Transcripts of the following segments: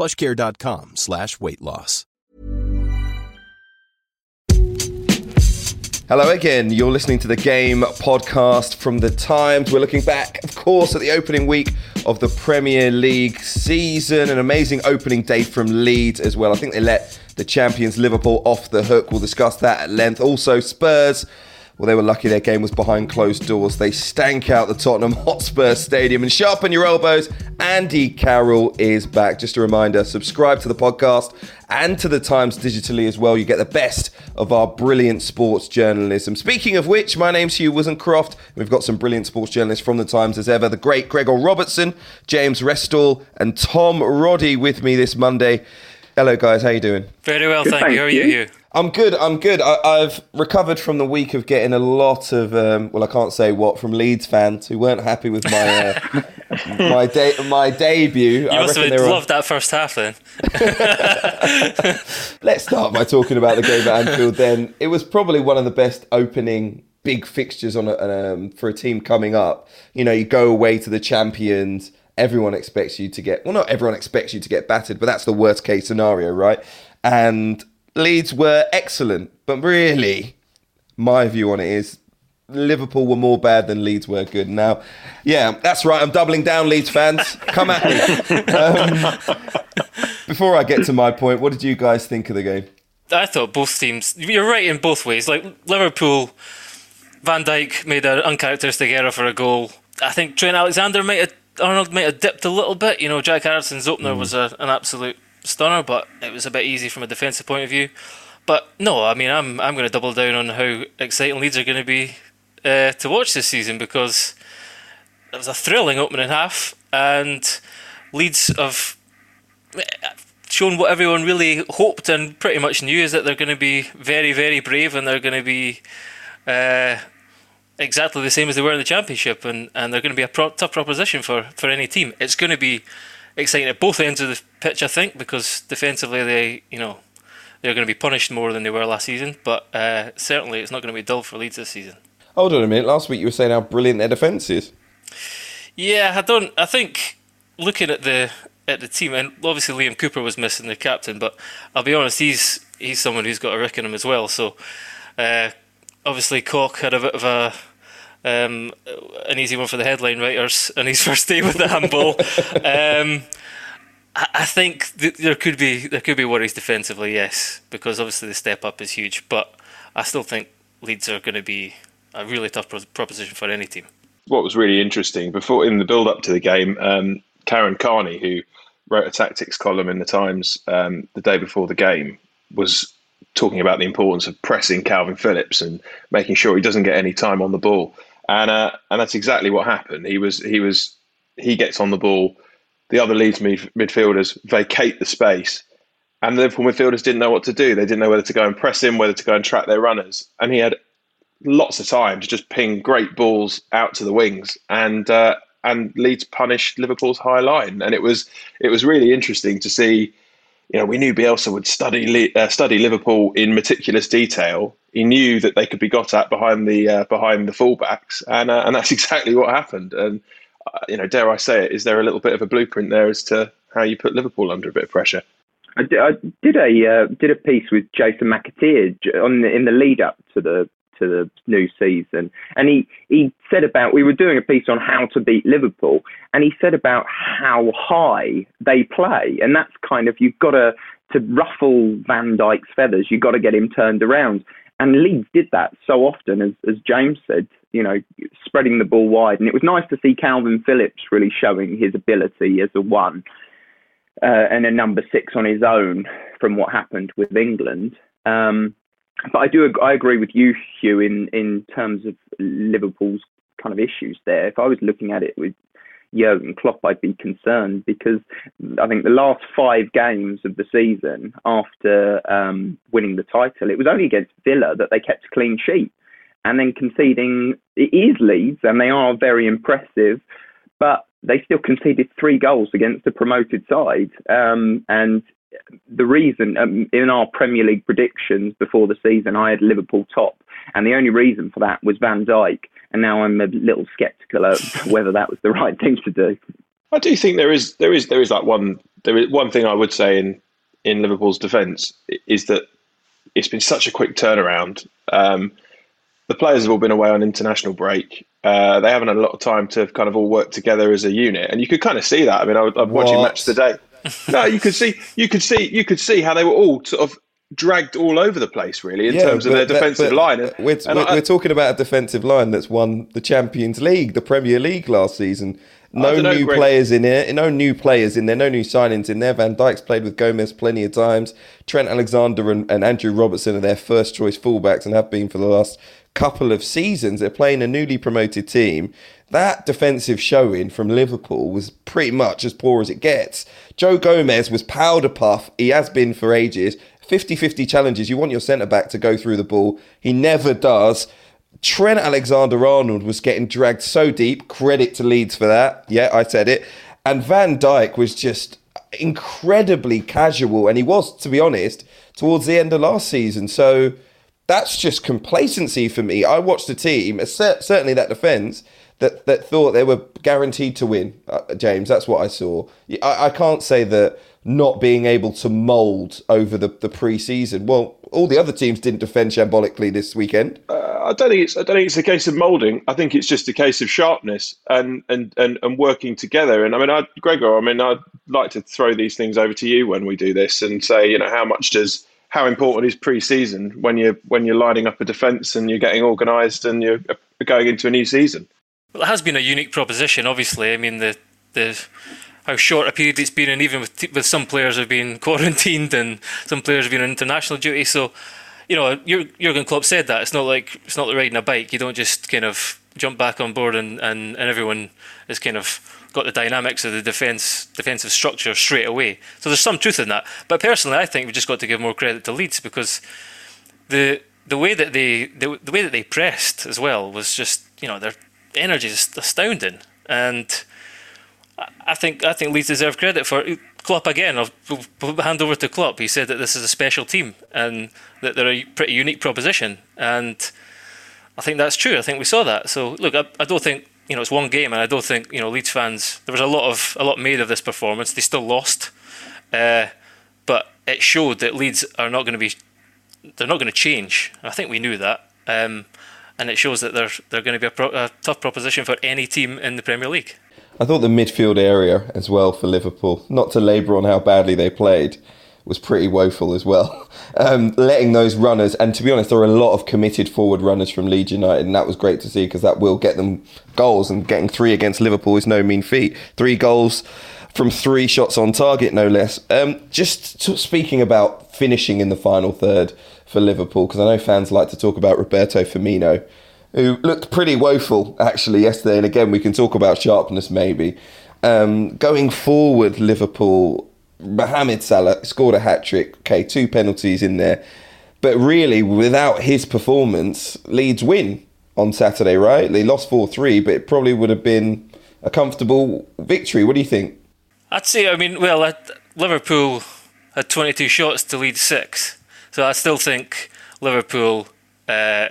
plushcare.com slash weight loss. Hello again. You're listening to the Game podcast from the Times. We're looking back, of course, at the opening week of the Premier League season. An amazing opening day from Leeds as well. I think they let the champions Liverpool off the hook. We'll discuss that at length. Also, Spurs well, they were lucky their game was behind closed doors. They stank out the Tottenham Hotspur Stadium and sharpen your elbows. Andy Carroll is back. Just a reminder subscribe to the podcast and to the Times digitally as well. You get the best of our brilliant sports journalism. Speaking of which, my name's Hugh Woozencroft. We've got some brilliant sports journalists from the Times as ever. The great Gregor Robertson, James Restall, and Tom Roddy with me this Monday. Hello, guys. How are you doing? Very well, thank, thank you. How are you, Hugh? I'm good. I'm good. I, have recovered from the week of getting a lot of, um, well, I can't say what, from Leeds fans who weren't happy with my uh, my de- my debut. You I must have loved that first half then. Let's start by talking about the game at Anfield. Then it was probably one of the best opening big fixtures on a, um, for a team coming up. You know, you go away to the champions. Everyone expects you to get well. Not everyone expects you to get battered, but that's the worst case scenario, right? And Leeds were excellent, but really, my view on it is Liverpool were more bad than Leeds were good. Now, yeah, that's right. I'm doubling down, Leeds fans. Come at me. Um, before I get to my point, what did you guys think of the game? I thought both teams. You're right in both ways. Like Liverpool, Van Dijk made an uncharacteristic error for a goal. I think Trent Alexander might have Arnold might have dipped a little bit. You know, Jack Harrison's opener mm. was a, an absolute stunner, but it was a bit easy from a defensive point of view. But no, I mean, I'm I'm going to double down on how exciting Leeds are going to be uh, to watch this season because it was a thrilling opening half, and Leeds have shown what everyone really hoped and pretty much knew is that they're going to be very, very brave and they're going to be uh, exactly the same as they were in the championship, and, and they're going to be a pro- tough proposition for, for any team. It's going to be exciting at both ends of the pitch, I think, because defensively they, you know, they're going to be punished more than they were last season. But uh, certainly, it's not going to be dull for Leeds this season. Hold on a minute. Last week you were saying how brilliant their defence is. Yeah, I don't. I think looking at the at the team, and obviously Liam Cooper was missing the captain, but I'll be honest, he's he's someone who's got a rick in him as well. So uh, obviously Koch had a bit of a um, an easy one for the headline writers on his first day with the handball. um, I, think th- there could be there could be worries defensively, yes, because obviously the step up is huge. But I still think Leeds are going to be a really tough pro- proposition for any team. What was really interesting before in the build up to the game, um, Karen Carney, who wrote a tactics column in the Times um, the day before the game, was talking about the importance of pressing Kalvin Phillips and making sure he doesn't get any time on the ball and uh, and that's exactly what happened. He was he was he gets on the ball. The other Leeds mid- midfielders vacate the space, and the Liverpool midfielders didn't know what to do. They didn't know whether to go and press him, whether to go and track their runners, and he had lots of time to just ping great balls out to the wings, and uh, and Leeds punished Liverpool's high line, and it was it was really interesting to see. You know, we knew Bielsa would study uh, study Liverpool in meticulous detail, he knew that they could be got at behind the uh, behind the fullbacks, and uh, and that's exactly what happened. And you know, dare I say it, is there a little bit of a blueprint there as to how you put Liverpool under a bit of pressure? I did, I did a uh, did a piece with Jason McAteer on the, in the lead up to the to the new season, and he he said about we were doing a piece on how to beat Liverpool, and he said about how high they play, and that's kind of you've got to to ruffle Van Dijk's feathers, you've got to get him turned around. And Leeds did that so often, as, as James said, you know, spreading the ball wide. And it was nice to see Kalvin Phillips really showing his ability as a one uh, and a number six on his own from what happened with England. Um, but I do I agree with you, Hugh, in in terms of Liverpool's kind of issues there. If I was looking at it with Jurgen Klopp, I'd be concerned because I think the last five games of the season after um, winning the title, it was only against Villa that they kept a clean sheet, and then conceding it is Leeds, and they are very impressive, but they still conceded three goals against a promoted side, um, and the reason um, in our Premier League predictions before the season, I had Liverpool top, and the only reason for that was Van Dijk. And now I'm a little sceptical of whether that was the right thing to do. I do think there is there is there is that one there is one thing I would say in in Liverpool's defence is that it's been such a quick turnaround. Um, the players have all been away on international break. Uh, they haven't had a lot of time to kind of all work together as a unit, and you could kind of see that. I mean, I, am watching match today no, you could see, you could see, you could see how they were all sort of dragged all over the place, really, in yeah, terms of their defensive line. And, we're, and we're, I, we're, talking about a defensive line that's won the Champions League, the Premier League last season. No know, new Greg. players in there. No new players in there. No new signings in there. Van Dijk's played with Gomez plenty of times. Trent Alexander and, and Andrew Robertson are their first choice fullbacks and have been for the last couple of seasons. They're playing a newly promoted team that defensive showing from Liverpool was pretty much as poor as it gets. Joe Gomez was powder puff. He has been for ages. 50 50 challenges. You want your centre back to go through the ball. He never does. Trent Alexander Arnold was getting dragged so deep. Credit to Leeds for that. Yeah, I said it. And Van Dijk was just incredibly casual. And he was, to be honest, towards the end of last season. So that's just complacency for me. I watched the team, certainly that defence that that thought they were guaranteed to win. Uh, James, that's what I saw. I, I can't say that not being able to mould over the, the pre-season. Well, all the other teams didn't defend shambolically this weekend. Uh, I don't think it's I don't think it's a case of moulding. I think it's just a case of sharpness and and and, and working together. And I mean, I, Gregor, I mean, I'd like to throw these things over to you when we do this and say, you know, how much does how important is pre-season when you're when you're lining up a defence and you're getting organised and you're going into a new season? Well, it has been a unique proposition. Obviously, I mean the the how short a period it's been, and even with with some players have been quarantined and some players have been on international duty. So, you know, Jurgen Klopp said that it's not like it's not like riding a bike. You don't just kind of jump back on board and, and, and everyone is kind of got the dynamics of the defense defensive structure straight away. So there's some truth in that. But personally, I think we've just got to give more credit to Leeds because the the way that they the, the way that they pressed as well was just you know they're energy is astounding, and I think I think Leeds deserve credit for it. Klopp again. I'll hand over to Klopp. He said that this is a special team and that they're a pretty unique proposition, and I think that's true. I think we saw that. So look, I, I don't think you know it's one game, and I don't think you know Leeds fans. There was a lot of a lot made of this performance. They still lost, uh, but it showed that Leeds are not going to be. They're not going to change. I think we knew that. Um, and it shows that they're they're going to be a, pro- a tough proposition for any team in the Premier League. I thought the midfield area as well for Liverpool, not to labour on how badly they played, was pretty woeful as well. Um, letting those runners, and to be honest, there are a lot of committed forward runners from Leeds United, and that was great to see because that will get them goals. And getting three against Liverpool is no mean feat. Three goals from three shots on target, no less. Um, just speaking about finishing in the final third, for Liverpool because I know fans like to talk about Roberto Firmino, who looked pretty woeful actually yesterday. And again, we can talk about sharpness maybe. Um, going forward, Liverpool, Mohamed Salah scored a hat trick. Okay, two penalties in there. But really, without his performance, Leeds win on Saturday, right? They lost 4 3, but it probably would have been a comfortable victory. What do you think? I'd say, I mean, well, Liverpool had 22 shots to lead six. So I still think Liverpool uh,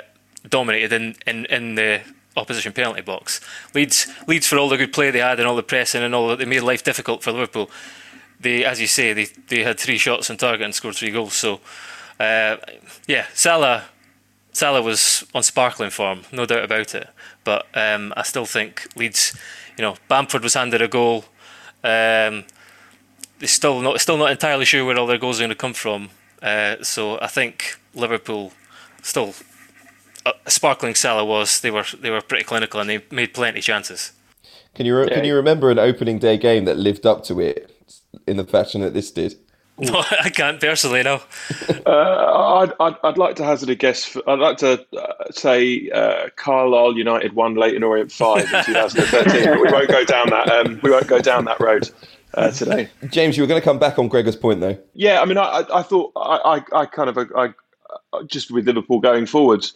dominated in, in, in the opposition penalty box. Leeds Leeds for all the good play they had and all the pressing and all that they made life difficult for Liverpool. They, as you say, they they had three shots on target and scored three goals. So, uh, yeah, Salah Salah was on sparkling form, no doubt about it. But um, I still think Leeds, you know, Bamford was handed a goal. Um, they're still not still not entirely sure where all their goals are going to come from. Uh, so I think Liverpool still a, a sparkling Salah was they were they were pretty clinical and they made plenty of chances. Can you re- yeah. can you remember an opening day game that lived up to it in the fashion that this did? No, I can't personally. No. uh, I'd, I'd, I'd like to hazard a guess. For, I'd like to uh, say uh, Carlisle United won Leyton Orient five in 2013, but we won't go down that. Um, we won't go down that road. Uh, today. James, you were going to come back on Gregor's point, though. Yeah, I mean, I, I thought I, I, I kind of, I, just with Liverpool going forwards,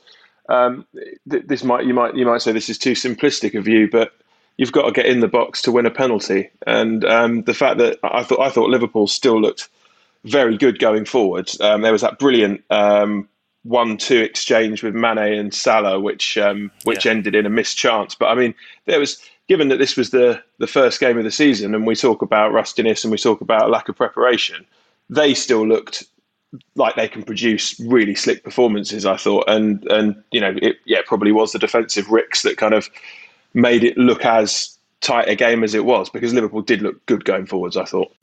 um, this might you might you might say this is too simplistic a view, but you've got to get in the box to win a penalty, and um, the fact that I thought I thought Liverpool still looked very good going forward. Um, there was that brilliant um, one-two exchange with Mane and Salah, which um, which yeah. ended in a missed chance. But I mean, there was given that this was the the first game of the season, and we talk about rustiness and we talk about lack of preparation, they still looked like they can produce really slick performances. I thought, and and you know, it yeah probably was the defensive ricks that kind of made it look as tight a game as it was because Liverpool did look good going forwards. I thought.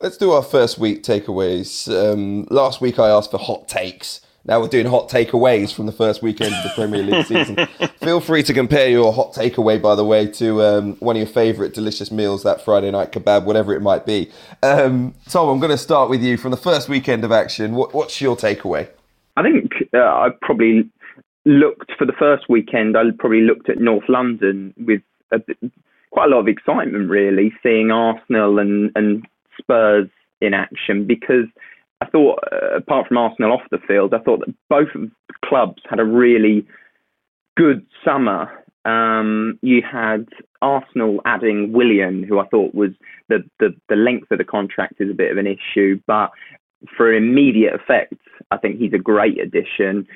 Let's do our first week takeaways. Um, last week I asked for hot takes. Now we're doing hot takeaways from the first weekend of the Premier League season. Feel free to compare your hot takeaway, by the way, to um, one of your favourite delicious meals that Friday night kebab, whatever it might be. Um, Tom, I'm going to start with you from the first weekend of action. What, what's your takeaway? I think uh, I probably looked for the first weekend. I probably looked at North London with a, quite a lot of excitement, really, seeing Arsenal and and Spurs in action because I thought, uh, apart from Arsenal off the field, I thought that both clubs had a really good summer. Um, you had Arsenal adding Willian, who I thought was the, the, the length of the contract is a bit of an issue, but for immediate effect, I think he's a great addition.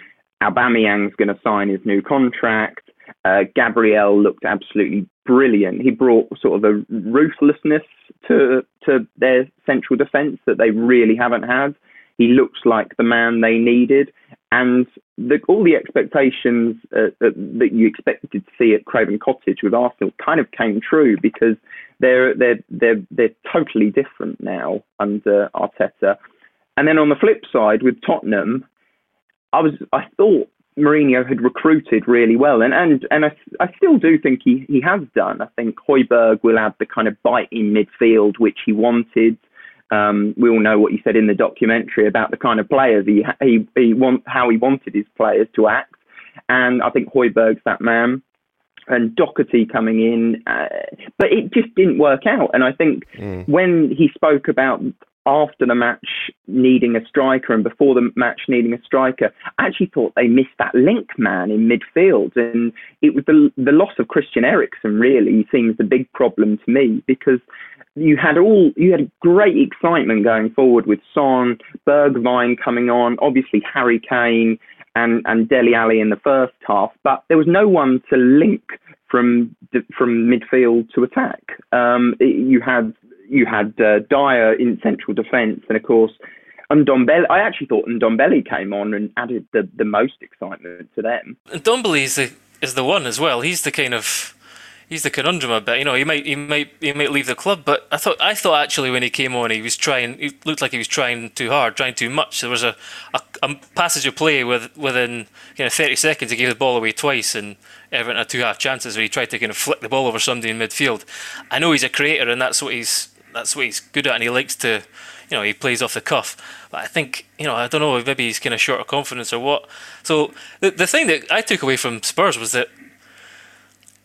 Aubameyang's going to sign his new contract. Uh, Gabriel looked absolutely brilliant. He brought sort of a ruthlessness to to their central defence that they really haven't had. He looks like the man they needed, and the, all the expectations uh, that, that you expected to see at Craven Cottage with Arsenal kind of came true because they're they're they're they're totally different now under Arteta. And then on the flip side with Tottenham, I was I thought Mourinho had recruited really well, and and and I, I still do think he he has done. I think Højbjerg will have the kind of bite in midfield which he wanted. Um, we all know what he said in the documentary about the kind of players he he he want how he wanted his players to act, and I think Højbjerg's that man. And Doherty coming in, uh, but it just didn't work out. And I think mm. when he spoke about after the match needing a striker and before the match needing a striker, I actually thought they missed that link man in midfield. And it was the, the loss of Christian Eriksen really seems the big problem to me because you had all you had great excitement going forward with Son, Bergwijn coming on, obviously Harry Kane and, and Dele Alli in the first half, but there was no one to link from from midfield to attack. Um, you had you had uh, Dier in central defence, and of course, Ndombele. I actually thought Ndombele came on and added the, the most excitement to them. Ndombele is the is the one as well. He's the kind of he's the conundrum a bit. You know, he might he might he might leave the club, but I thought I thought actually when he came on, he was trying. He looked like he was trying too hard, trying too much. There was a, a, a passage of play with within you know 30 seconds. He gave the ball away twice, and Everton had two half chances where he tried to kind of flick the ball over somebody in midfield. I know he's a creator, and that's what he's that's what he's good at, and he likes to, you know, he plays off the cuff. But I think, you know, I don't know, maybe he's kind of short of confidence or what. So the the thing that I took away from Spurs was that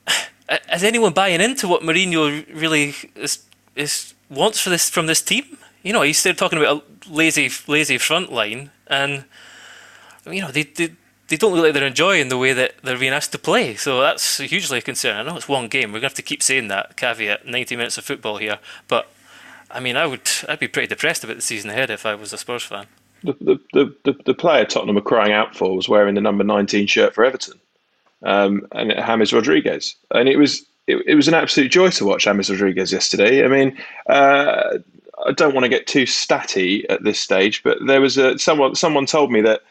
is anyone buying into what Mourinho really is, is wants for this from this team? You know, he's still talking about a lazy lazy front line, and you know they, they they don't look like they're enjoying the way that they're being asked to play. So that's hugely a concern. I know it's one game. We're gonna have to keep saying that caveat. Ninety minutes of football here, but I mean, I would I'd be pretty depressed about the season ahead if I was a Spurs fan. The the, the, the player Tottenham were crying out for was wearing the number 19 shirt for Everton, um, and James Rodriguez, and it was it, it was an absolute joy to watch James Rodriguez yesterday. I mean. Uh, I don't want to get too statty at this stage, but there was a someone someone told me that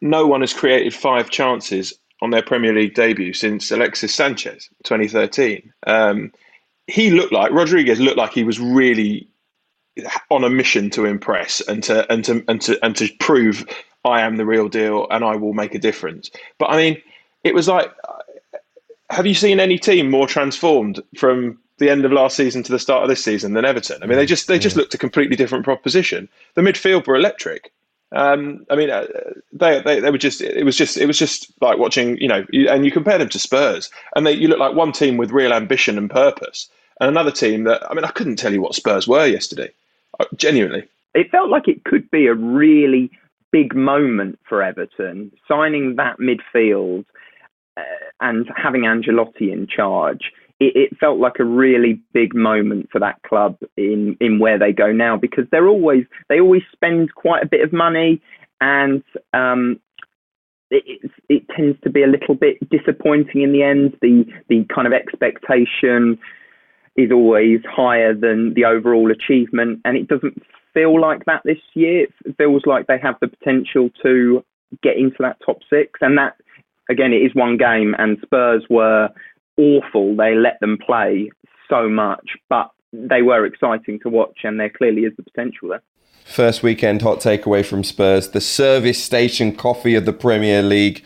no one has created five chances on their Premier League debut since Alexis Sanchez, 2013. Um, he looked like Rodriguez looked like he was really on a mission to impress and to and to and to and to prove I am the real deal and I will make a difference. But I mean, it was like, have you seen any team more transformed from the end of last season to the start of this season than Everton? I mean, they just they just looked a completely different proposition. The midfield were electric. Um, I mean, uh, they, they they were just it was just it was just like watching you know, and you compare them to Spurs, and they you look like one team with real ambition and purpose, and another team that I mean, I couldn't tell you what Spurs were yesterday, uh, genuinely. It felt like it could be a really big moment for Everton, signing that midfield uh, and having Ancelotti in charge. It, it, felt like a really big moment for that club in, in where they go now because they're always they always spend quite a bit of money and um, it, it tends to be a little bit disappointing in the end. The the kind of expectation is always higher than the overall achievement, and it doesn't feel like that this year. It feels like they have the potential to get into that top six. And that, again, it is one game, and Spurs were awful. They let them play so much, but they were exciting to watch, and there clearly is the potential there. First weekend hot takeaway from Spurs the service station coffee of the Premier League.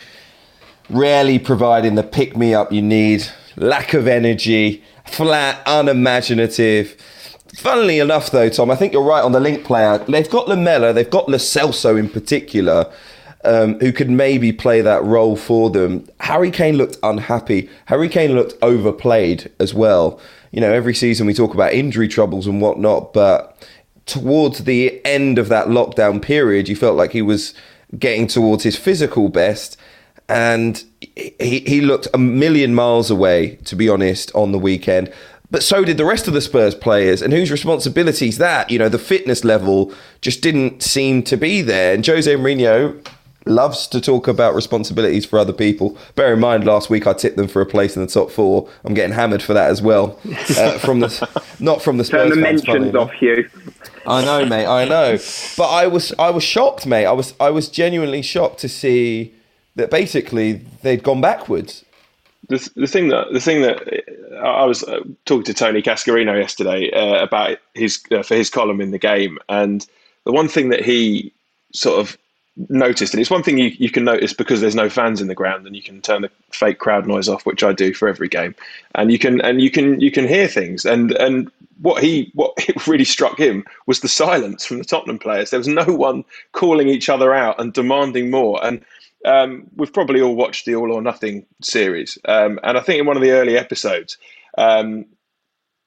Rarely providing the pick me up you need, lack of energy, flat, unimaginative Funnily enough, though, Tom, I think you're right on the link player. They've got Lamela, they've got Lo Celso in particular, um, who could maybe play that role for them. Harry Kane looked unhappy. Harry Kane looked overplayed as well. You know, every season we talk about injury troubles and whatnot, but towards the end of that lockdown period, you felt like he was getting towards his physical best. And he, he looked a million miles away, to be honest, on the weekend but so did the rest of the Spurs players. And whose responsibility is that? You know, the fitness level just didn't seem to be there. And Jose Mourinho loves to talk about responsibilities for other people. Bear in mind, last week I tipped them for a place in the top four. I'm getting hammered for that as well. Uh, from the not from the Spurs. Turn the fans, mentions off you. I know, mate. I know. But I was I was shocked, mate. I was I was genuinely shocked to see that basically they'd gone backwards the, the thing that the thing that I was uh, talking to Tony Cascarino yesterday uh, about his uh, for his column in the game, and the one thing that he sort of noticed, and it's one thing you, you can notice because there's no fans in the ground, and you can turn the fake crowd noise off, which I do for every game, and you can and you can you can hear things, and and what he what really struck him was the silence from the Tottenham players. There was no one calling each other out and demanding more, and um, we've probably all watched the All or Nothing series, um, and I think in one of the early episodes, um,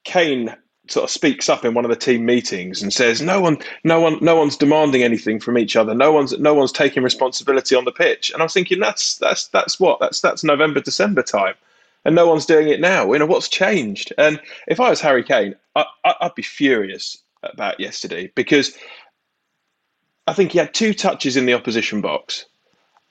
Kane sort of speaks up in one of the team meetings and says, "No one, no one, no one's demanding anything from each other. No one's, no one's taking responsibility on the pitch." And I was thinking, that's that's that's what that's that's November December time, and no one's doing it now. You know what's changed? And if I was Harry Kane, I, I'd be furious about yesterday because I think he had two touches in the opposition box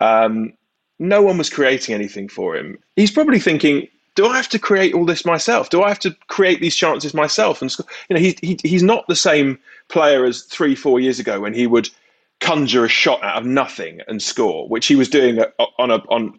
um, no one was creating anything for him. He's probably thinking, do I have to create all this myself? Do I have to create these chances myself? And you know, he, he he's not the same player as three, four years ago when he would conjure a shot out of nothing and score, which he was doing on a on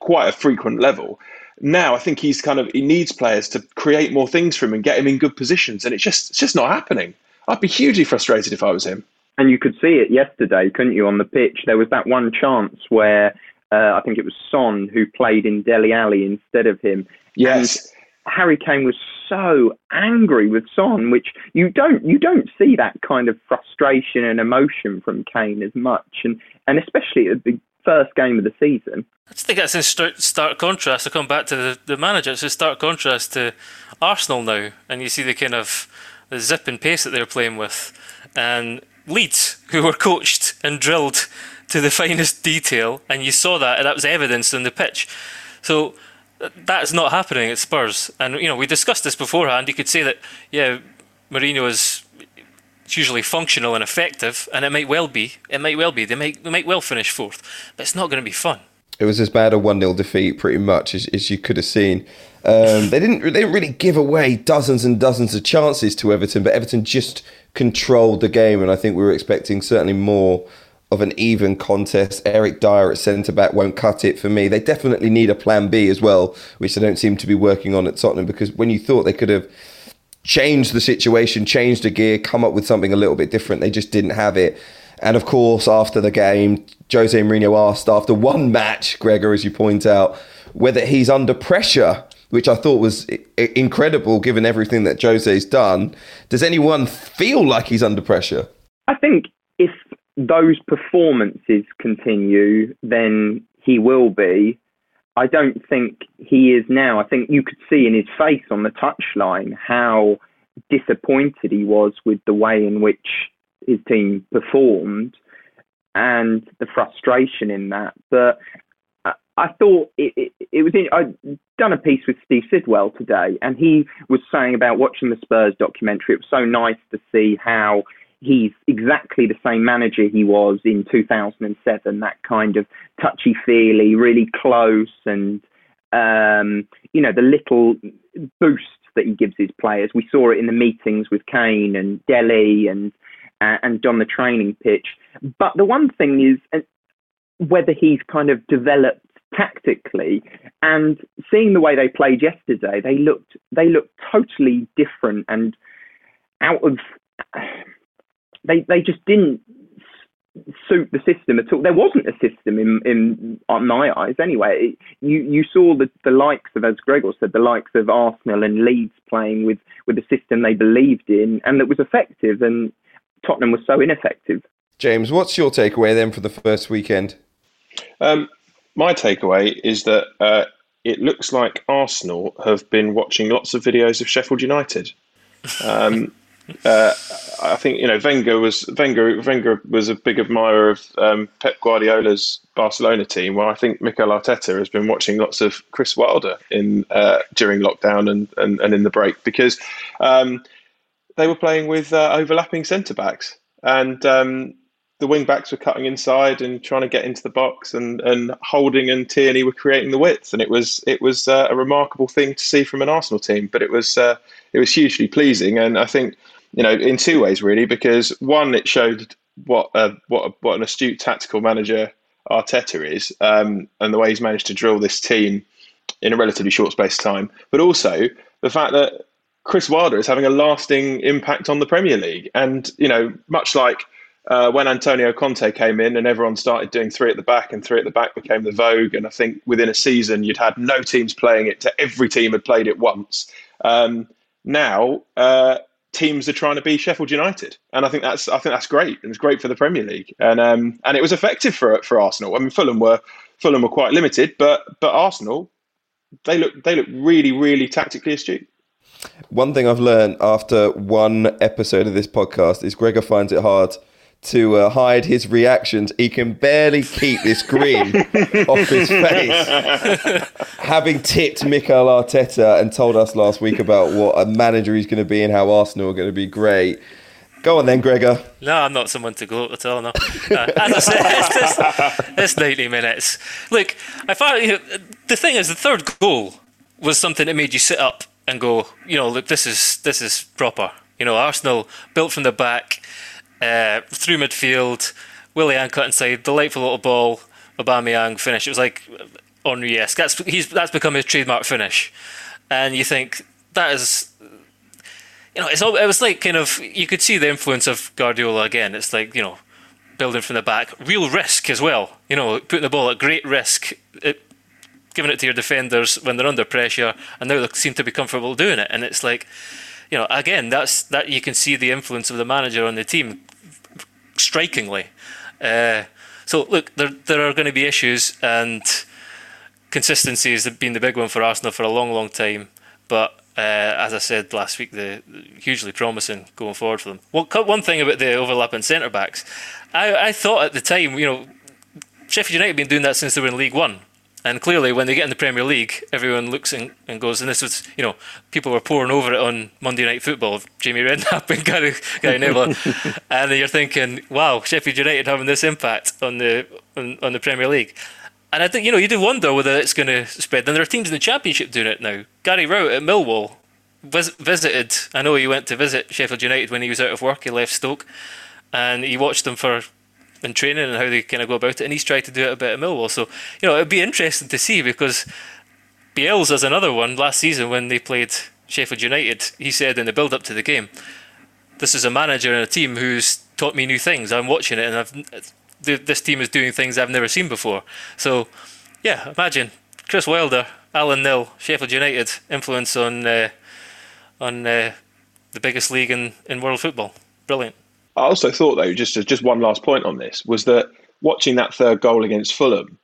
quite a frequent level. Now I think he's kind of he needs players to create more things for him and get him in good positions, and it's just it's just not happening. I'd be hugely frustrated if I was him. And you could see it yesterday, couldn't you, on the pitch? There was that one chance where uh, I think it was Son who played in Dele Alli instead of him. Yes. And Harry Kane was so angry with Son, which you don't you don't see that kind of frustration and emotion from Kane as much, and and especially at the first game of the season. I just think that's in stark contrast. To come back to the, the manager, it's a stark contrast to Arsenal now, and you see the kind of the zip and pace that they're playing with, and Leeds, who were coached and drilled to the finest detail, and you saw that, and that was evidenced in the pitch. So that's not happening at Spurs. And you know, we discussed this beforehand. You could say that, yeah, Mourinho is usually functional and effective, and it might well be. It might well be. They might they might well finish fourth, but it's not going to be fun. It was as bad a one 0 defeat, pretty much, as, as you could have seen. Um, they didn't they didn't really give away dozens and dozens of chances to Everton, but Everton just controlled the game, and I think we were expecting certainly more of an even contest. Eric Dier at centre back won't cut it for me. They definitely need a plan B as well, which they don't seem to be working on at Tottenham because when you thought they could have changed the situation, changed the gear, come up with something a little bit different. They just didn't have it. And of course, after the game, Jose Mourinho asked after one match, Gregor, as you point out, whether he's under pressure, which I thought was incredible given everything that Jose's done. Does anyone feel like he's under pressure? I think if those performances continue, then he will be. I don't think he is now. I think you could see in his face on the touchline how disappointed he was with the way in which his team performed and the frustration in that. But I thought it, it, it was. In, I'd done a piece with Steve Sidwell today, and he was saying about watching the Spurs documentary. It was so nice to see how he's exactly the same manager he was in 2007. That kind of touchy feely, really close, and um, you know the little boosts that he gives his players. We saw it in the meetings with Kane and Dele and uh, and on the training pitch. But the one thing is uh, whether he's kind of developed tactically and seeing the way they played yesterday they looked they looked totally different and out of they they just didn't suit the system at all. There wasn't a system in in on my eyes anyway. You you saw the the likes of as Gregor said the likes of Arsenal and Leeds playing with with a system they believed in and that was effective and Tottenham was so ineffective. James, what's your takeaway then for the first weekend? Um, my takeaway is that uh, it looks like Arsenal have been watching lots of videos of Sheffield United. Um, uh, I think you know Wenger was Wenger. Wenger was a big admirer of um, Pep Guardiola's Barcelona team. Well, I think Mikel Arteta has been watching lots of Chris Wilder in uh, during lockdown and, and, and in the break because um, they were playing with uh, overlapping centre backs, and um, the wing backs were cutting inside and trying to get into the box, and, and Holding and Tierney were creating the width, and it was it was uh, a remarkable thing to see from an Arsenal team. But it was uh, it was hugely pleasing, and I think you know in two ways really, because one it showed what uh, what what an astute tactical manager Arteta is, um, and the way he's managed to drill this team in a relatively short space of time, but also the fact that Chris Wilder is having a lasting impact on the Premier League. And, you know, much like uh, when Antonio Conte came in and everyone started doing three at the back and three at the back became the vogue. And I think within a season, you'd had no teams playing it to every team had played it once. Um, now, uh, teams are trying to be Sheffield United, and I think that's I think that's great, and it's great for the Premier League, and um, and it was effective for for Arsenal. I mean, Fulham were Fulham were quite limited, but but Arsenal, they look they look really really tactically astute. One thing I've learned after one episode of this podcast is Gregor finds it hard to uh, hide his reactions. He can barely keep this grin off his face. Having tipped Mikel Arteta and told us last week about what a manager he's going to be and how Arsenal are going to be great. Go on then, Gregor. No, I'm not someone to gloat at all. No, uh, as I said, it's, it's 90 minutes. Look, I thought you know, the thing is, the third goal was something that made you sit up and go, you know, look, this is this is proper. You know, Arsenal built from the back, uh, through midfield, Willian cut inside, delightful little ball, Aubameyang finish. It was like Henry esque. That's he's that's become his trademark finish, and you think that is. You know, it's all, it was like kind of you could see the influence of Guardiola again. It's like you know, building from the back, real risk as well. You know, putting the ball at great risk. It, giving it to your defenders when they're under pressure, and now they seem to be comfortable doing it. And it's like, you know, again, that's that you can see the influence of the manager on the team strikingly. Uh, so look, there there are going to be issues, and consistency has been the big one for Arsenal for a long, long time. But uh, as I said last week, the hugely promising going forward for them. One, one thing about the overlapping centre backs, I, I thought at the time, you know, Sheffield United have been doing that since they were in League One. And clearly, when they get in the Premier League, everyone looks and, and goes, and this was, you know, people were pouring over it on Monday Night Football, Jamie Redknapp and Gary, Gary Neville, and you're thinking, wow, Sheffield United having this impact on the on, on the Premier League. And I think, you know, you do wonder whether it's going to spread. And there are teams in the Championship doing it now. Gary Rowett at Millwall vis- visited, I know he went to visit Sheffield United when he was out of work, he left Stoke, and he watched them for in training and how they kind of go about it. And he's tried to do it a bit at Millwall. So, you know, it'd be interesting to see because Bielsa's another one last season when they played Sheffield United, he said in the build up to the game, "This is a manager and a team who's taught me new things. I'm watching it, and I've this team is doing things I've never seen before." So, yeah, imagine Chris Wilder, Alan Knill, Sheffield United influence on uh, on uh, the biggest league in, in world football. Brilliant. I also thought though, just just one last point on this was that watching that third goal against Fulham,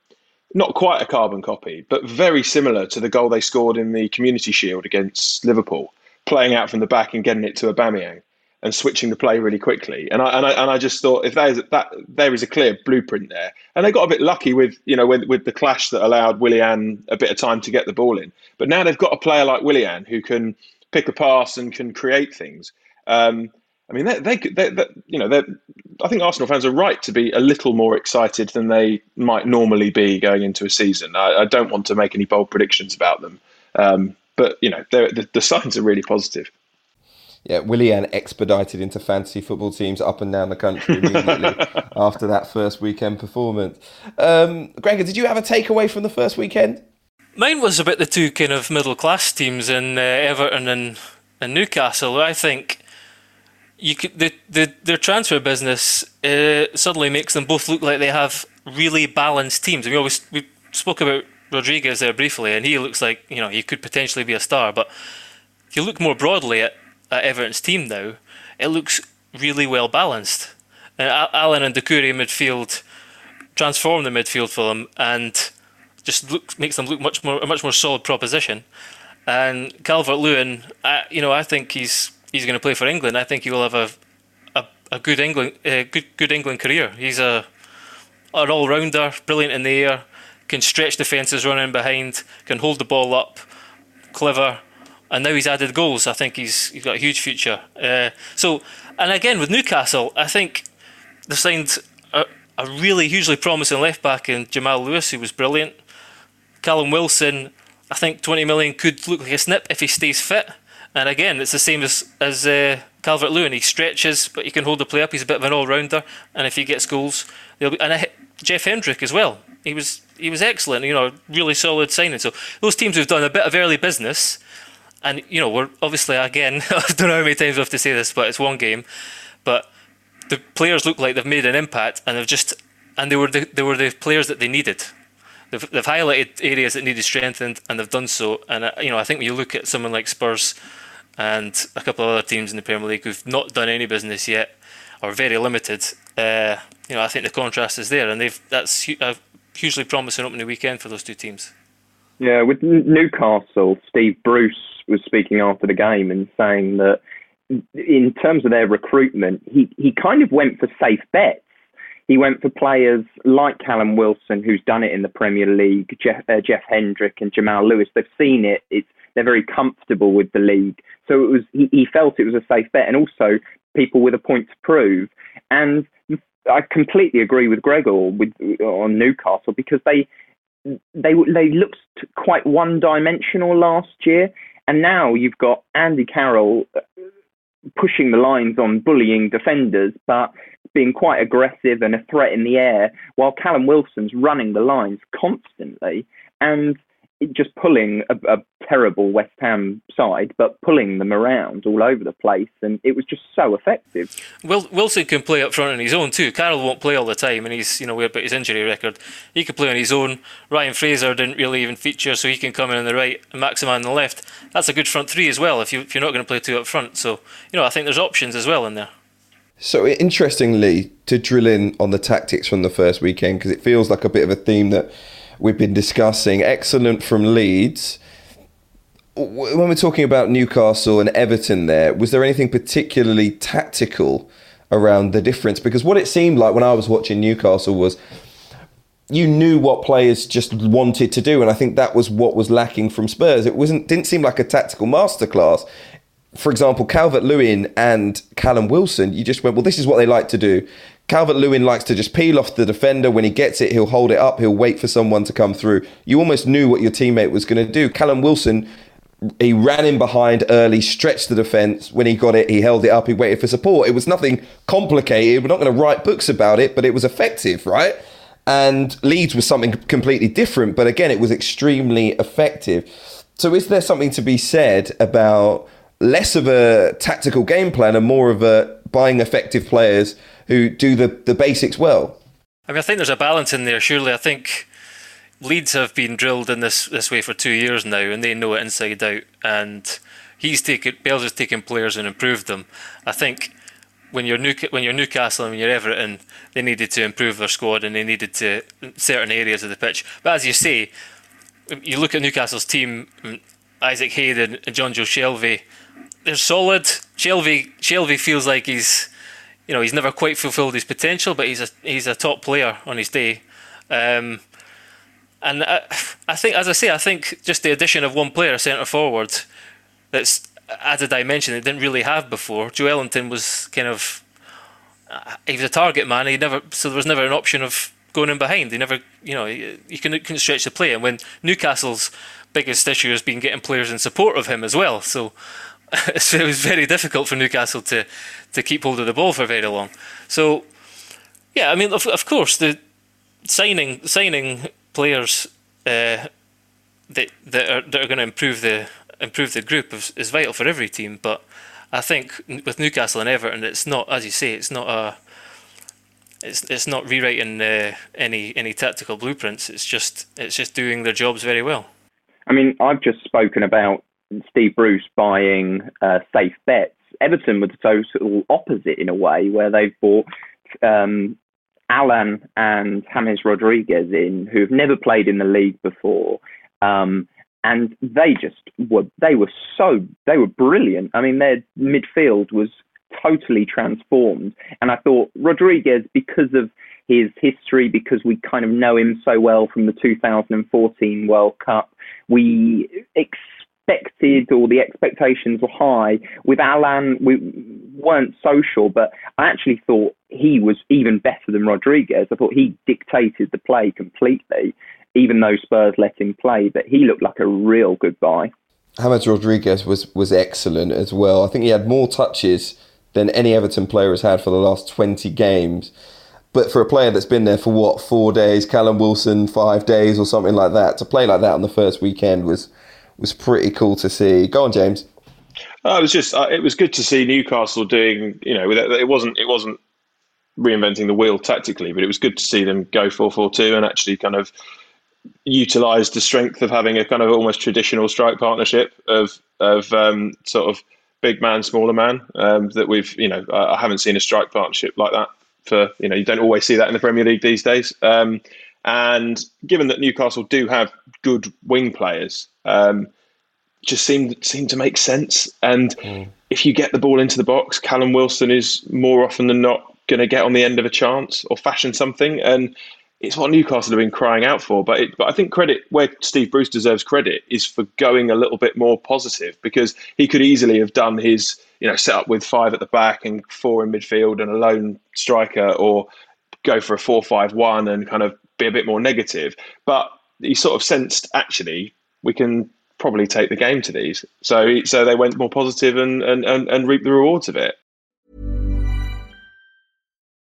not quite a carbon copy, but very similar to the goal they scored in the Community Shield against Liverpool, playing out from the back and getting it to Aubameyang and switching the play really quickly. And I and I, and I just thought if there is that there is a clear blueprint there, and they got a bit lucky with you know with, with the clash that allowed Willian a bit of time to get the ball in. But now they've got a player like Willian who can pick a pass and can create things. Um, I mean, they, they, they, they you know, I think Arsenal fans are right to be a little more excited than they might normally be going into a season. I, I don't want to make any bold predictions about them, um, but you know, the, the signs are really positive. Yeah, Willian expedited into fantasy football teams up and down the country immediately after that first weekend performance. Um, Gregor, did you have a takeaway from the first weekend? Mine was about the two kind of middle class teams in uh, Everton and, and Newcastle. I think you could the, the their transfer business uh, suddenly makes them both look like they have really balanced teams. We always we spoke about Rodriguez there briefly, and he looks like you know he could potentially be a star. But if you look more broadly at, at Everton's team now, it looks really well balanced. And Allen and Doucouré midfield transform the midfield for them and just look, makes them look much more a much more solid proposition. And Calvert Lewin, you know, I think he's he's going to play for England, I think he will have a a, a good England uh, good good England career. He's a an all rounder, brilliant in the air, can stretch defences running behind, can hold the ball up, clever, and now he's added goals. I think he's he's got a huge future. Uh, so, and again with Newcastle, I think they signed a, a really hugely promising left back in Jamal Lewis, who was brilliant. Callum Wilson, I think 20 million could look like a snip if he stays fit. And again, it's the same as as uh, Calvert Lewin. He stretches, but he can hold the play up. He's a bit of an all rounder, and if he gets goals, they'll be. And I, Jeff Hendrick as well. He was he was excellent. You know, really solid signing. So those teams who've done a bit of early business, and you know, we're obviously again. I don't know how many times we have to say this, but it's one game. But the players look like they've made an impact, and they've just and they were the, they were the players that they needed. They've, they've highlighted areas that needed strengthened, and they've done so. And uh, you know, I think when you look at someone like Spurs and a couple of other teams in the Premier League who've not done any business yet or very limited. Uh, you know, I think the contrast is there, and they've that's a hugely promising opening weekend for those two teams. Yeah, with Newcastle, Steve Bruce was speaking after the game and saying that in terms of their recruitment, he he kind of went for safe bets. He went for players like Callum Wilson, who's done it in the Premier League, Jeff, uh, Jeff Hendrick and Jamal Lewis. They've seen it. It's they're very comfortable with the league. So it was he, he felt it was a safe bet, and also people with a point to prove. And I completely agree with Gregor with on Newcastle because they they they looked quite one dimensional last year, and now you've got Andy Carroll uh, pushing the lines on bullying defenders, but being quite aggressive and a threat in the air, while Callum Wilson's running the lines constantly. And just pulling a, a, terrible West Ham side, but pulling them around all over the place, and it was just so effective. Will, Wilson can play up front on his own too. Carroll won't play all the time, and he's you know about his injury record. He could play on his own. Ryan Fraser didn't really even feature, so he can come in on the right and Maximin on the left. That's a good front three as well. If you if you're not going to play two up front, so you know I think there's options as well in there. So interestingly, to drill in on the tactics from the first weekend because it feels like a bit of a theme that we've been discussing. Excellent from Leeds. When we're talking about Newcastle and Everton, there was there anything particularly tactical around the difference? Because what it seemed like when I was watching Newcastle was you knew what players just wanted to do, and I think that was what was lacking from Spurs. It wasn't didn't seem like a tactical masterclass. For example, Calvert Lewin and Callum Wilson, you just went, well, this is what they like to do. Calvert Lewin likes to just peel off the defender. When he gets it, he'll hold it up. He'll wait for someone to come through. You almost knew what your teammate was going to do. Callum Wilson, he ran in behind early, stretched the defence. When he got it, he held it up. He waited for support. It was nothing complicated. We're not going to write books about it, but it was effective, right? And Leeds was something completely different. But again, it was extremely effective. So, is there something to be said about less of a tactical game plan and more of a buying effective players who do the, the basics well? I mean, I think there's a balance in there. Surely, I think Leeds have been drilled in this this way for two years now, and they know it inside out. And he's taken Bielsa has taken players and improved them. I think when you're New, when you're Newcastle and when you're Everton, they needed to improve their squad and they needed to certain areas of the pitch. But as you say, you look at Newcastle's team, Isaac Hayden and Jonjo Shelvey, they're solid. Shelvey Shelvey feels like he's you know he's never quite fulfilled his potential, but he's a he's a top player on his day. Um, and I, I think, as I say, I think just the addition of one player, centre forward, that's added a dimension they didn't really have before. Joe Joelinton was kind of uh, he was a target man. He never so there was never an option of going in behind. He never, you know, you can couldn't stretch the play. And when Newcastle's biggest issue has been getting players in support of him as well, so so it was very difficult for Newcastle to to keep hold of the ball for very long. So yeah, I mean, of, of course, the signing signing players uh, that that are that are going to improve the improve the group is, is vital for every team. But I think with Newcastle and Everton, it's not as you say, it's not a it's it's not rewriting uh, any any tactical blueprints. It's just it's just doing their jobs very well. I mean, I've just spoken about Steve Bruce buying uh, safe bets. Everton were the total opposite in a way, where they've bought um, Allan and James Rodriguez in, who have never played in the league before. Um, and they just were they were so they were brilliant. I mean, their midfield was totally transformed, and I thought Rodriguez because of his history, because we kind of know him so well from the 2014 World Cup, we expected or the expectations were high. With Allan, we weren't so sure, but I actually thought he was even better than Rodriguez. I thought he dictated the play completely even though Spurs let him play, but he looked like a real good buy. James Rodriguez was, was excellent as well. I think he had more touches than any Everton player has had for the last 20 games. But for a player that's been there for what, four days, Callum Wilson, five days or something like that, to play like that on the first weekend was was pretty cool to see. Go on, James. Uh, it was just uh, it was good to see Newcastle doing you know it wasn't it wasn't reinventing the wheel tactically, but it was good to see them go four four two and actually kind of utilised the strength of having a kind of almost traditional strike partnership of of um, sort of big man, smaller man. Um, that we've you know I haven't seen a strike partnership like that for you know you don't always see that in the Premier League these days. Um, and given that Newcastle do have good wing players, um, just seemed seemed to make sense. And mm. if you get the ball into the box, Callum Wilson is more often than not going to get on the end of a chance or fashion something. And it's what Newcastle have been crying out for. But it, but I think credit where Steve Bruce deserves credit is for going a little bit more positive because he could easily have done his you know set up with five at the back and four in midfield and a lone striker, or go for a four-five-one and kind of be a bit more negative. But he sort of sensed actually we can probably take the game to these. So so they went more positive and and, and, and reap the rewards of it.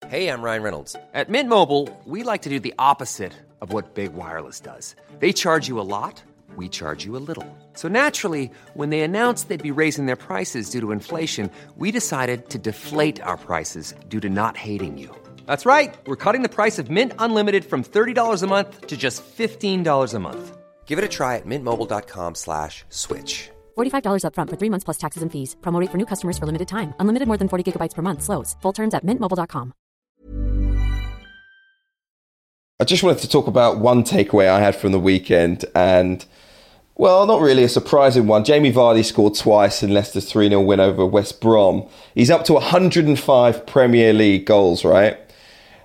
Hey, I'm Ryan Reynolds. At Mint Mobile, we like to do the opposite of what Big Wireless does. They charge you a lot, we charge you a little. So naturally, when they announced they'd be raising their prices due to inflation, we decided to deflate our prices due to not hating you. That's right. We're cutting the price of Mint Unlimited from $30 a month to just $15 a month. Give it a try at mintmobile.com slash switch. $45 upfront for three months plus taxes and fees. Promote for new customers for limited time. Unlimited more than 40 gigabytes per month. Slows. Full terms at mintmobile.com. I just wanted to talk about one takeaway I had from the weekend, and well, not really a surprising one. Jamie Vardy scored twice in Leicester's 3 0 win over West Brom. He's up to 105 Premier League goals, right?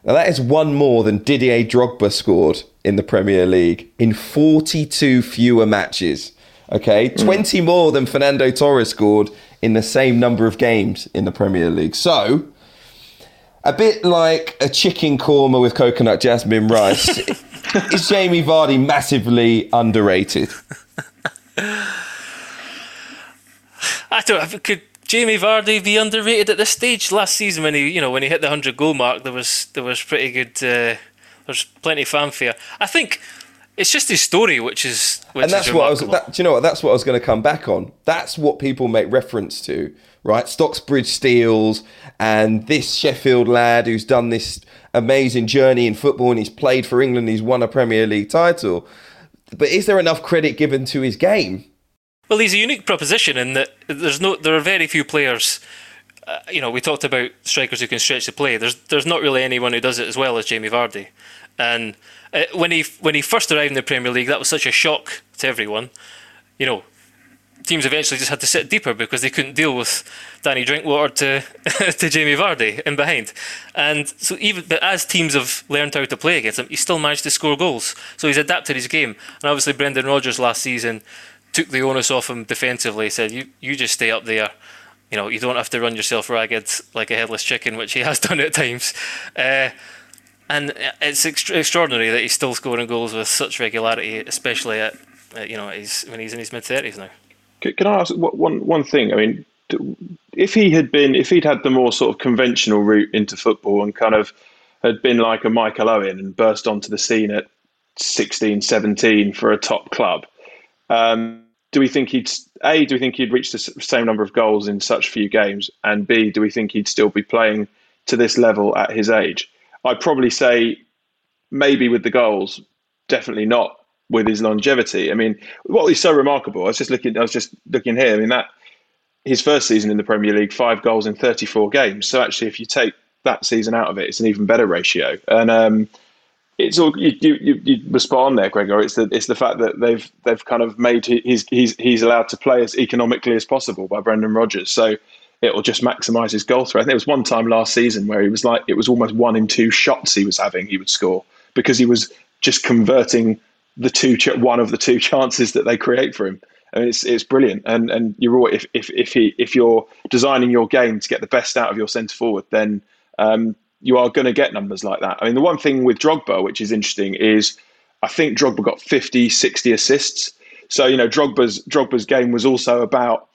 Now, that is one more than Didier Drogba scored in the Premier League in 42 fewer matches. Okay, mm. 20 more than Fernando Torres scored in the same number of games in the Premier League. So, a bit like a chicken korma with coconut jasmine rice. is Jamie Vardy massively underrated? I don't. know. Could Jamie Vardy be underrated at this stage? Last season, when he, you know, when he hit the hundred goal mark, there was there was pretty good. Uh, there's plenty of fanfare. I think it's just his story, which is which and that's is what I was. That, do you know what? That's what I was going to come back on. That's what people make reference to, right? Stocksbridge Steels and this Sheffield lad who's done this amazing journey in football and he's played for England. He's won a Premier League title. But is there enough credit given to his game? Well, he's a unique proposition in that there's no, there are very few players. Uh, you know, we talked about strikers who can stretch the play. There's, there's not really anyone who does it as well as Jamie Vardy. And uh, when he, when he first arrived in the Premier League, that was such a shock to everyone. You know, teams eventually just had to sit deeper because they couldn't deal with Danny Drinkwater to to Jamie Vardy in behind. And so even but as teams have learned how to play against him, he still managed to score goals. So he's adapted his game. And obviously Brendan Rodgers last season took the onus off him defensively, said you you just stay up there. You know, you don't have to run yourself ragged like a headless chicken, which he has done at times. Uh, and it's extra- extraordinary that he's still scoring goals with such regularity, especially at, you know he's when he's in his mid thirties now. C- Can I ask one one thing? I mean, if he had been, if he'd had the more sort of conventional route into football and kind of had been like a Michael Owen and burst onto the scene at 16, 17 for a top club, um, do we think he'd a? Do we think he'd reach the same number of goals in such few games? And b? Do we think he'd still be playing to this level at his age? I'd probably say maybe with the goals, definitely not with his longevity. I mean, what is so remarkable? I was just looking. I was just looking here. I mean that his first season in the Premier League, five goals in 34 games. So actually, if you take that season out of it, it's an even better ratio. And um, it's all you, you, you, on there, Gregor. It's the it's the fact that they've they've kind of made he's he's he's allowed to play as economically as possible by Brendan Rodgers. So it will just maximise his goal threat. There was one time last season where he was like it was almost one in two shots he was having he would score because he was just converting the two one of the two chances that they create for him. I mean, it's it's brilliant, and and you're right. If if if he if you're designing your game to get the best out of your centre forward, then um, you are going to get numbers like that. I mean, the one thing with Drogba, which is interesting, is I think Drogba got 50, 60 assists. So you know, Drogba's Drogba's game was also about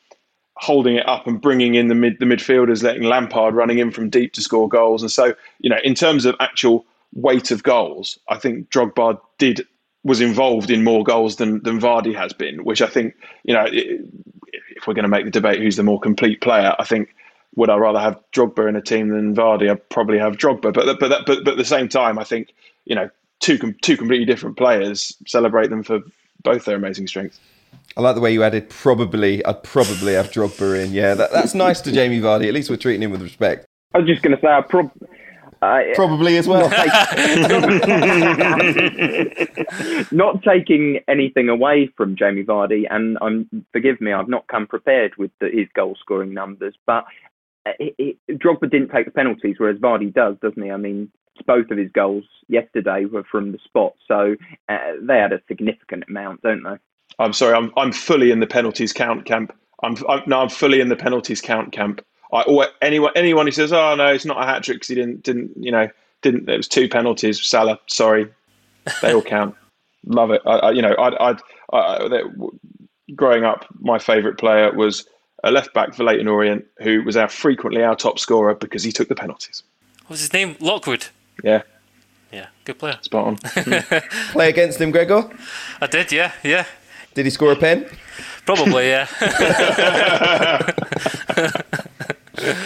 holding it up and bringing in the mid the midfielders, letting Lampard running in from deep to score goals. And so you know, in terms of actual weight of goals, I think Drogba did was involved in more goals than than Vardy has been, which I think you know, if we're going to make the debate who's the more complete player, I think would I rather have Drogba in a team than Vardy? I'd probably have Drogba, but but that, but but at the same time, I think you know two com- two completely different players. Celebrate them for both their amazing strengths. I like the way you added probably. I'd probably have Drogba in. Yeah, that, that's nice to Jamie Vardy. At least we're treating him with respect. I was just going to say, I prob- I- Probably as well. not taking anything away from Jamie Vardy, and I'm forgive me, I've not come prepared with the, his goal scoring numbers, but it, it, Drogba didn't take the penalties, whereas Vardy does, doesn't he? I mean, both of his goals yesterday were from the spot, so uh, they had a significant amount, don't they? I'm sorry, I'm I'm fully in the penalties count camp. I'm, I'm no, I'm fully in the penalties count camp. I or anyone anyone who says, "Oh no, it's not a hat trick because he didn't didn't you know didn't it was two penalties." Salah, sorry, they all count. Love it. I, I you know I'd I'd I, I, that- growing up, my favourite player was a left back for Leyton Orient who was our frequently our top scorer because he took the penalties. What was his name? Lockwood. Yeah, Yeah, good player. spot on. Play against him, Gregor. I did, yeah, yeah. Did he score a pen? Probably, yeah.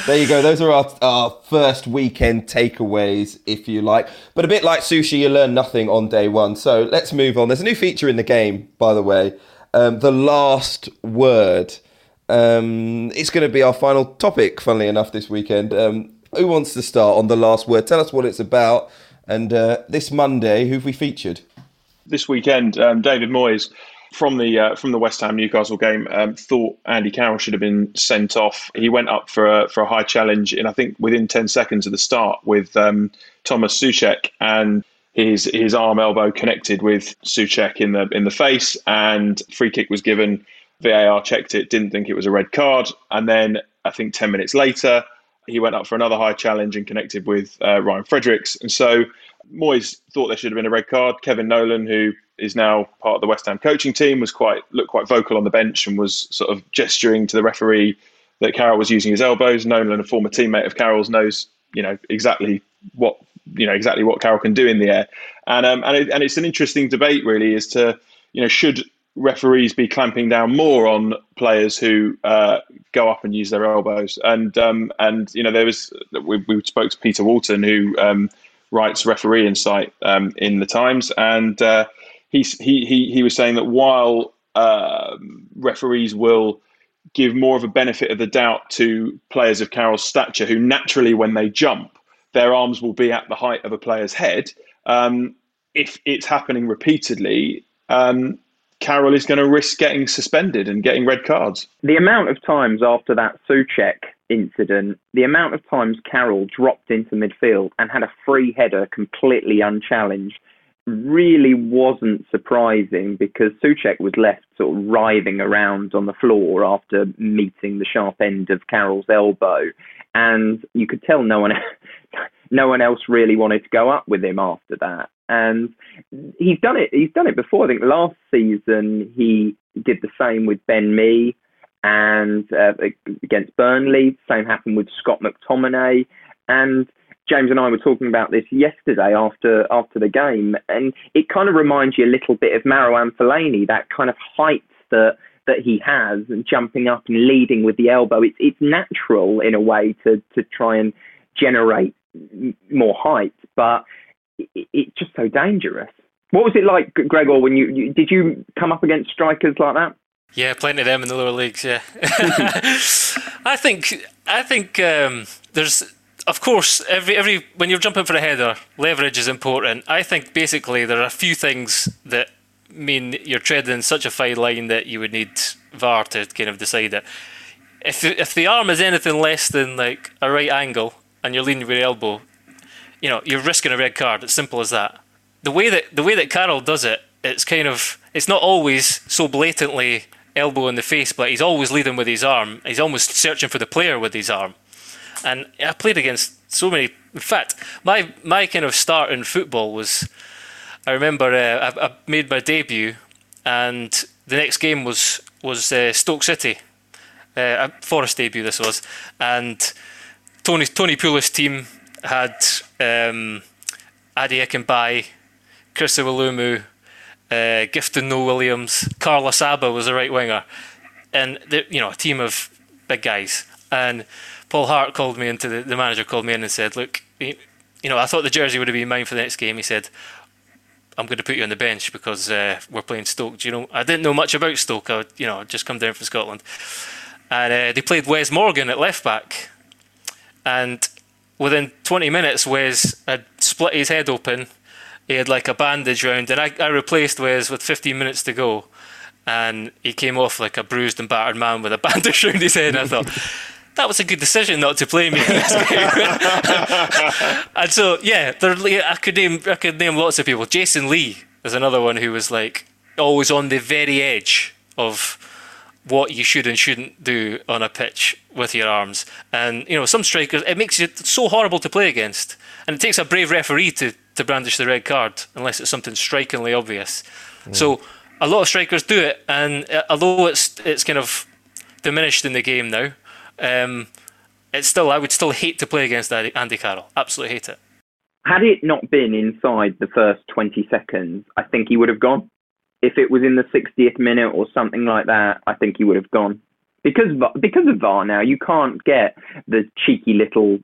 There you go. Those are our, our first weekend takeaways, if you like. But a bit like sushi, you learn nothing on day one. So let's move on. There's a new feature in the game, by the way. Um, the last word. Um, it's going to be our final topic, funnily enough, this weekend. Um, who wants to start on the last word? Tell us what it's about. And uh, this Monday, who've we featured? this weekend, um, David Moyes from the uh, from the West Ham Newcastle game um, thought Andy Carroll should have been sent off. He went up for a, for a high challenge, and I think within ten seconds of the start with um, Thomas Soucek and. His his arm elbow connected with Soucek in the in the face, and free kick was given. VAR checked it, didn't think it was a red card, and then I think ten minutes later he went up for another high challenge and connected with uh, Ryan Fredericks. And so Moyes thought there should have been a red card. Kevin Nolan, who is now part of the West Ham coaching team, was quite looked quite vocal on the bench and was sort of gesturing to the referee that Carroll was using his elbows. Nolan, a former teammate of Carroll's, knows you know exactly what you know exactly what Carroll can do in the air, and um, and it, and it's an interesting debate really as to you know should referees be clamping down more on players who uh, go up and use their elbows. And um, and you know there was we, we spoke to Peter Walton who um, writes Referee Insight um, in the Times, and uh, he, he he he was saying that while um, referees will give more of a benefit of the doubt to players of Carroll's stature who naturally when they jump their arms will be at the height of a player's head. Um, if it's happening repeatedly, um, Carroll is going to risk getting suspended and getting red cards. The amount of times after that Soucek incident, the amount of times Carroll dropped into midfield and had a free header completely unchallenged really wasn't surprising because Soucek was left sort of writhing around on the floor after meeting the sharp end of Carroll's elbow, and you could tell no one no one else really wanted to go up with him after that. And he's done it. He's done it before. I think last season he did the same with Ben Mee and uh, against Burnley. Same happened with Scott McTominay. And James and I were talking about this yesterday after after the game, and it kind of reminds you a little bit of Marouane Fellaini, that kind of height that that he has, and jumping up and leading with the elbow. It's it's natural in a way to to try and generate more height, but it, it's just so dangerous. What was it like, Gregor? When you, you did you come up against strikers like that? Yeah, plenty of them in the lower leagues. Yeah, I think I think um, there's of course every every when you're jumping for a header, leverage is important. I think basically there are a few things that mean you're treading such a fine line that you would need VAR to kind of decide it. If if the arm is anything less than like a right angle and you're leaning with your elbow, you know you're risking a red card. It's simple as that. The way that the way that Carroll does it, it's kind of it's not always so blatantly elbow in the face, but he's always leading with his arm. He's almost searching for the player with his arm. And I played against so many. In fact, my my kind of start in football was, I remember uh, I, I, made my debut, and the next game was was uh, Stoke City, uh, Forest debut this was, and Tony Tony Pulis' team had um, Ade Akinbiyi, Chris Iwelumo, uh, Gifton No Williams, Carl Asaba was a right winger, and you know a team of big guys. And Paul Hart called me into the, the manager called me in and said, "Look, you, you know, I thought the jersey would have been mine for the next game." He said, "I'm going to put you on the bench because uh, we're playing Stoke." Do you know? I didn't know much about Stoke. I, you know, I'd just come down from Scotland, and uh, they played Wes Morgan at left back, and within 20 minutes, Wes had split his head open he had like a bandage round, and I, I replaced Wes with 15 minutes to go, and he came off like a bruised and battered man with a bandage round his head. And I thought. That was a good decision not to play me in this game. and so, yeah, there, I could name I could name lots of people. Jason Lee is another one who was like always on the very edge of what you should and shouldn't do on a pitch with your arms. And you know, some strikers, it makes it so horrible to play against, and it takes a brave referee to to brandish the red card unless it's something strikingly obvious. Mm. So a lot of strikers do it, and uh, although it's it's kind of diminished in the game now, um, it's still I would still hate to play against Andy Carroll. Absolutely hate it. Had it not been inside the first 20 seconds, I think he would have gone. If it was in the 60th minute or something like that, I think he would have gone. Because because of VAR now, you can't get the cheeky little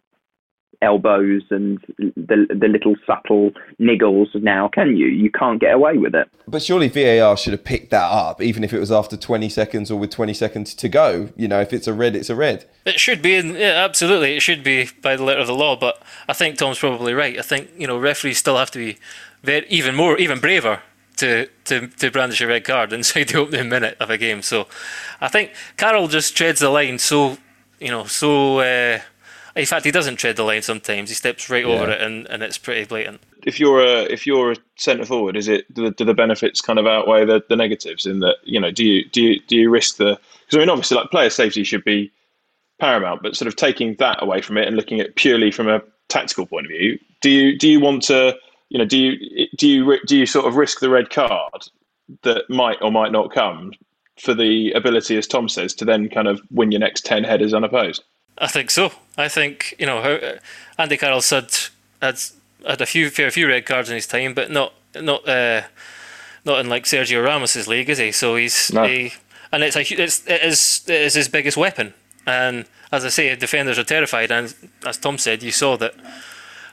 elbows and the the little subtle niggles now, can you? You can't get away with it. But surely VAR should have picked that up, even if it was after 20 seconds or with 20 seconds to go. You know, if it's a red, it's a red. It should be, yeah, absolutely, it should be by the letter of the law. But I think Tom's probably right. I think you know referees still have to be very, even more, even braver to, to, to brandish a red card inside the opening minute of a game. So I think Carroll just treads the line so you know so. Uh, in fact, he doesn't tread the line sometimes. He steps right yeah. over it, and, and it's pretty blatant. If you're a if you're a centre forward, is it do the, do the benefits kind of outweigh the, the negatives? In that you know, do you do you do you risk the? Because I mean, obviously, like player safety should be paramount, but sort of taking that away from it and looking at purely from a tactical point of view, do you do you want to you know do you do you do you sort of risk the red card that might or might not come for the ability, as Tom says, to then kind of win your next ten headers unopposed? I think so. I think you know Andy Carroll said had had a few fair few red cards in his time, but not not uh, not in like Sergio Ramos's league, is he? So he's No. he, and it's a it's it is it is his biggest weapon. And as I say, defenders are terrified, and as Tom said, you saw that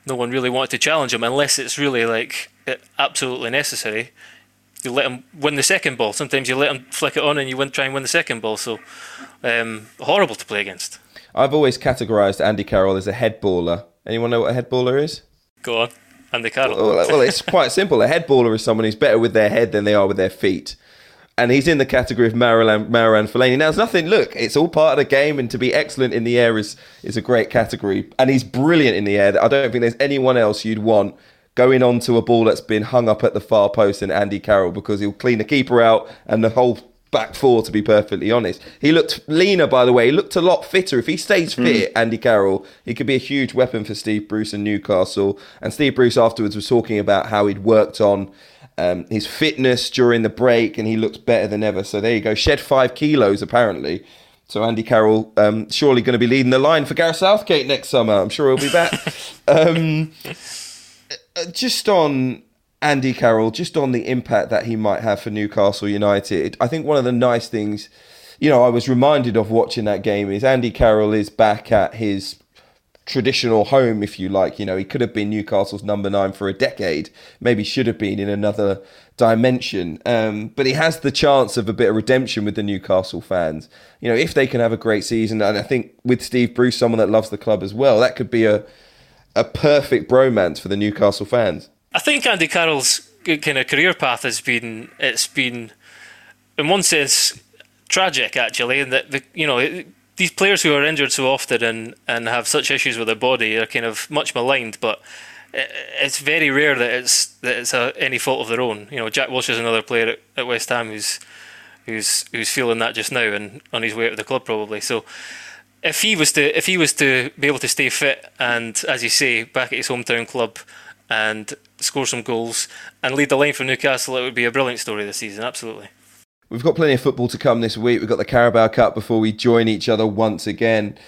no one really wanted to challenge him unless it's really like absolutely necessary. You let him win the second ball. Sometimes you let him flick it on, and you win, try and win the second ball. So um, horrible to play against. I've always categorised Andy Carroll as a head baller. Anyone know what a head baller is? Go on, Andy Carroll. Well, well, it's quite simple. A head baller is someone who's better with their head than they are with their feet. And he's in the category of Marouane, Marouane Fellaini. Now, it's nothing, look, it's all part of the game, and to be excellent in the air is, is a great category. And he's brilliant in the air. I don't think there's anyone else you'd want going onto a ball that's been hung up at the far post than Andy Carroll because he'll clean the keeper out and the whole back four, to be perfectly honest. He looked leaner, by the way. He looked a lot fitter. If he stays hmm. fit, Andy Carroll, he could be a huge weapon for Steve Bruce and Newcastle. And Steve Bruce afterwards was talking about how he'd worked on um, his fitness during the break and he looks better than ever. So there you go. Shed five kilos, apparently. So Andy Carroll um, surely going to be leading the line for Gareth Southgate next summer. I'm sure he'll be back. um, uh, just on Andy Carroll, just on the impact that he might have for Newcastle United, I think one of the nice things, you know, I was reminded of watching that game is Andy Carroll is back at his traditional home, if you like. You know, he could have been Newcastle's number nine for a decade, maybe should have been in another dimension. Um, but he has the chance of a bit of redemption with the Newcastle fans. You know, if they can have a great season, and I think with Steve Bruce, someone that loves the club as well, that could be a a perfect bromance for the Newcastle fans. I think Andy Carroll's kind of career path has been it's been in one sense tragic actually, in that the you know it, these players who are injured so often and and have such issues with their body are kind of much maligned, but i- it's very rare that it's that it's a, any fault of their own. You know, Jack Wilshere is another player at, at West Ham who's who's who's feeling that just now and on his way out of the club probably. So if he was to if he was to be able to stay fit and as you say back at his hometown club and score some goals and lead the line for Newcastle, it would be a brilliant story this season. Absolutely. We've got plenty of football to come this week. We've got the Carabao Cup before we join each other once again.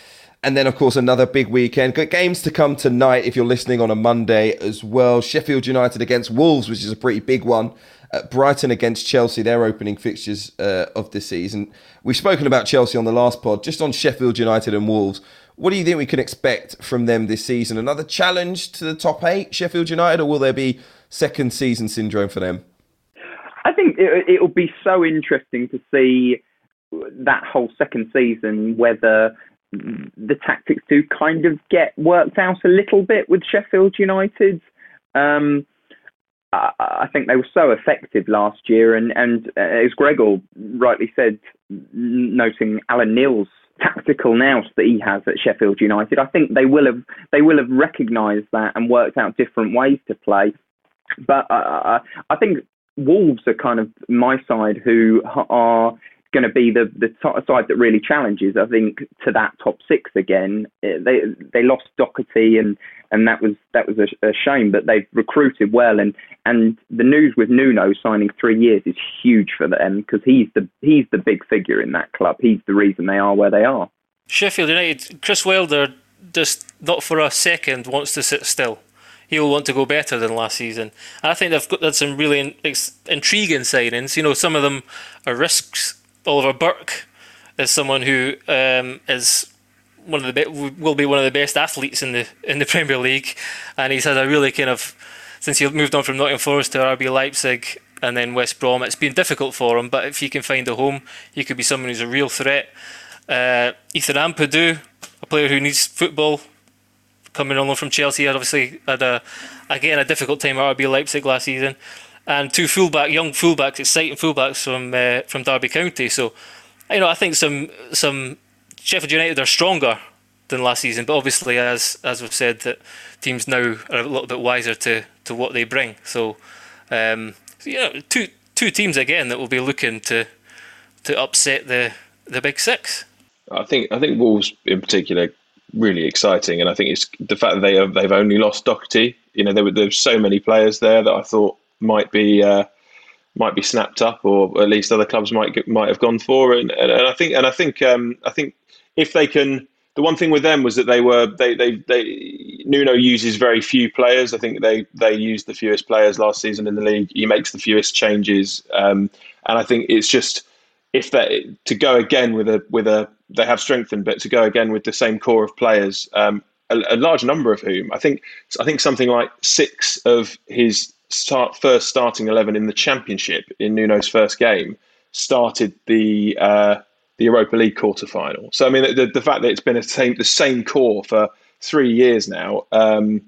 And then, of course, another big weekend. Got games to come tonight if you're listening on a Monday as well. Sheffield United against Wolves, which is a pretty big one. Uh, Brighton against Chelsea, their opening fixtures uh, of the season. We've spoken about Chelsea on the last pod. Just on Sheffield United and Wolves, what do you think we can expect from them this season? Another challenge to the top eight, Sheffield United, or will there be second season syndrome for them? I think it, it'll be so interesting to see that whole second season whether the tactics do kind of get worked out a little bit with Sheffield United. Um, I, I think they were so effective last year, and and uh, as Gregor rightly said, noting Alan Knill's tactical nous that he has at Sheffield United, I think they will have they will have recognised that and worked out different ways to play. But uh, I think Wolves are kind of my side who are going to be the the top side that really challenges. I think to that top six again. Uh, They they lost Doherty and and that was that was a, a shame. But they've recruited well and and the news with Nuno signing three years is huge for them because he's the he's the big figure in that club. He's the reason they are where they are. Sheffield United, Chris Wilder just not for a second wants to sit still. He'll want to go better than last season. And I think they've got some really in, ex, intriguing signings. You know, some of them are risks. Oliver Burke is someone who um, is one of the be- will be one of the best athletes in the in the Premier League, and he's had a really kind of since he moved on from Nottingham Forest to RB Leipzig and then West Brom. It's been difficult for him, but if he can find a home, he could be someone who's a real threat. Uh, Ethan Ampadu, a player who needs football, coming on loan from Chelsea, had obviously had a again a difficult time at RB Leipzig last season, and two fullback, young fullbacks, exciting fullbacks from uh, from Derby County. So, you know, I think some some Sheffield United are stronger than last season, but obviously, as as we've said, that teams now are a little bit wiser to to what they bring. So, um, so, you know, two two teams again that will be looking to to upset the the big six. I think I think Wolves in particular really exciting, and I think it's the fact that they have they've only lost Doherty. You know, there were there's so many players there that I thought might be uh, might be snapped up, or at least other clubs might might have gone for. And, and, and I think and I think um, I think if they can the one thing with them was that they were they they they Nuno uses very few players. I think they they used the fewest players last season in the league. He makes the fewest changes, um, and I think it's just if they to go again with a with a they have strengthened, but to go again with the same core of players, um, a, a, large number of whom I think I think something like six of his start first starting eleven in the championship in Nuno's first game started the uh, the Europa League quarter final. So I mean the, the fact that it's been a same the same core for three years now. Um,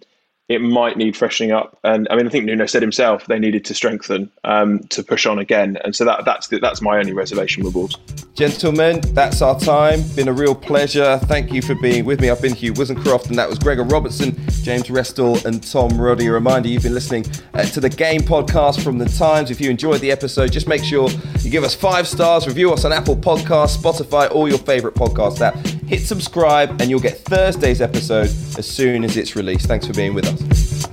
it might need freshening up. And I mean, I think Nuno said himself they needed to strengthen um, to push on again. And so that, that's that's my only reservation with Wolves. Gentlemen, that's our time. Been a real pleasure. Thank you for being with me. I've been Hugh Woozencroft, and that was Gregor Robertson, James Restall, and Tom Roddy. A reminder you've been listening uh, to the Game Podcast from The Times. If you enjoyed the episode, just make sure you give us five stars, review us on Apple Podcasts, Spotify, all your favourite podcast app. Hit subscribe, and you'll get Thursday's episode as soon as it's released. Thanks for being with us.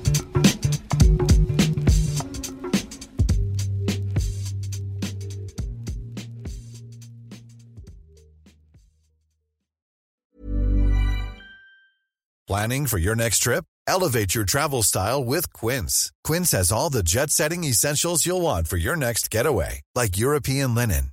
Planning for your next trip? Elevate your travel style with Quince. Quince has all the jet setting essentials you'll want for your next getaway, like European linen,